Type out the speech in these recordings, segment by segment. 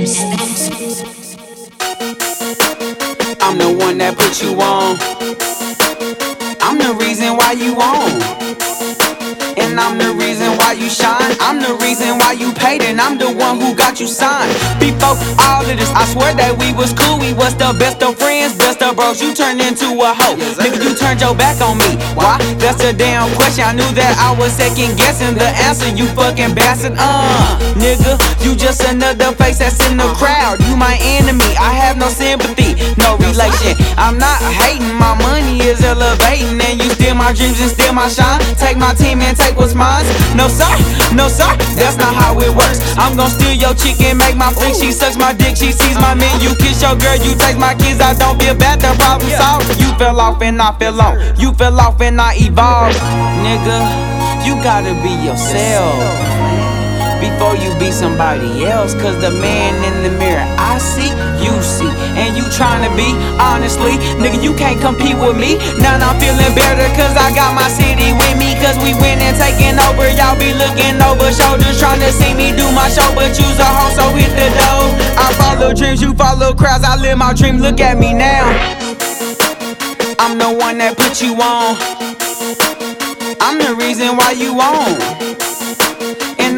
I'm the one that put you on. I'm the reason why you on. And I'm the reason why you shine. I'm the reason why you paid, and I'm the one who got you signed. Before all of this, I swear that we was cool. We was the best of friends, best of bros. You turned into a hoe. Nigga, you turned your back on me. Why? That's a damn question. I knew that I was second guessing the answer. You fucking bastard. Uh, nigga, you just another face that's in the crowd. You my enemy. I have no sympathy, no relation. I'm not hating. My money is elevating, and you my dreams and steal my shine. Take my team and take what's mine. No sir, no sir. That's not how it works. I'm gonna steal your chick and make my freak. She sucks my dick. She sees my man. You kiss your girl. You take my kids. I don't feel bad. The problem solved. You fell off and I fell on. You fell off and I evolved, nigga. You gotta be yourself you be somebody else. Cause the man in the mirror I see, you see. And you tryna be, honestly, nigga, you can't compete with me. Now I'm feeling better cause I got my city with me. Cause we winning, taking over. Y'all be looking over shoulders, tryna see me do my show. But you's a hoe, so hit the door. I follow dreams, you follow crowds. I live my dream, look at me now. I'm the one that put you on. I'm the reason why you on.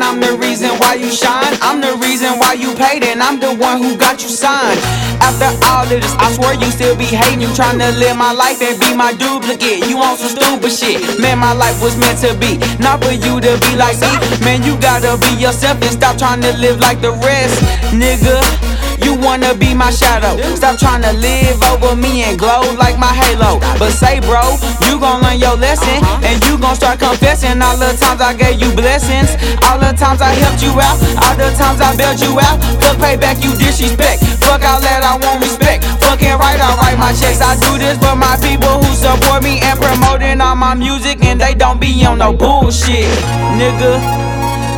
I'm the reason why you shine. I'm the reason why you paid, and I'm the one who got you signed. After all of this, I swear you still be hating. You tryna live my life and be my duplicate. You on some stupid shit. Man, my life was meant to be, not for you to be like me. Man, you gotta be yourself and stop trying to live like the rest, nigga. Wanna be my shadow. Stop trying to live over me and glow like my halo. But say, bro, you gon' learn your lesson. And you gon' start confessing all the times I gave you blessings. All the times I helped you out. All the times I bailed you out. Fuck payback, you disrespect. Fuck all that, I want respect. Fucking right, I write my checks. I do this for my people who support me and promoting all my music. And they don't be on no bullshit, nigga.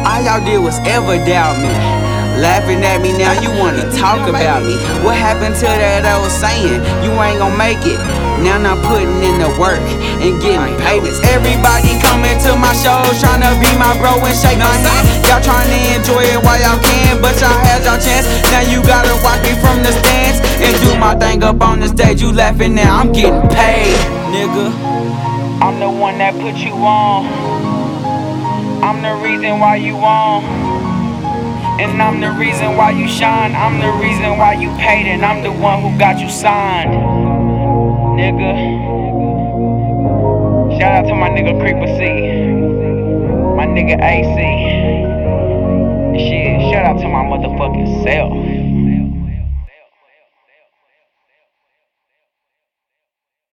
All y'all did was ever doubt me. Laughing at me now, you wanna talk about me. What happened to that I was saying? You ain't gon' make it. Now I'm putting in the work and getting payments. Everybody coming to my shows, tryna be my bro and shake my hand. Y'all tryna enjoy it while y'all can, but y'all had y'all chance. Now you gotta watch me from the stands and do my thing up on the stage. You laughing now, I'm getting paid, nigga. I'm the one that put you on. I'm the reason why you on. And I'm the reason why you shine. I'm the reason why you paid, and I'm the one who got you signed. Nigga. Shout out to my nigga Creeper C. My nigga AC. Shit, shout out to my motherfucking self.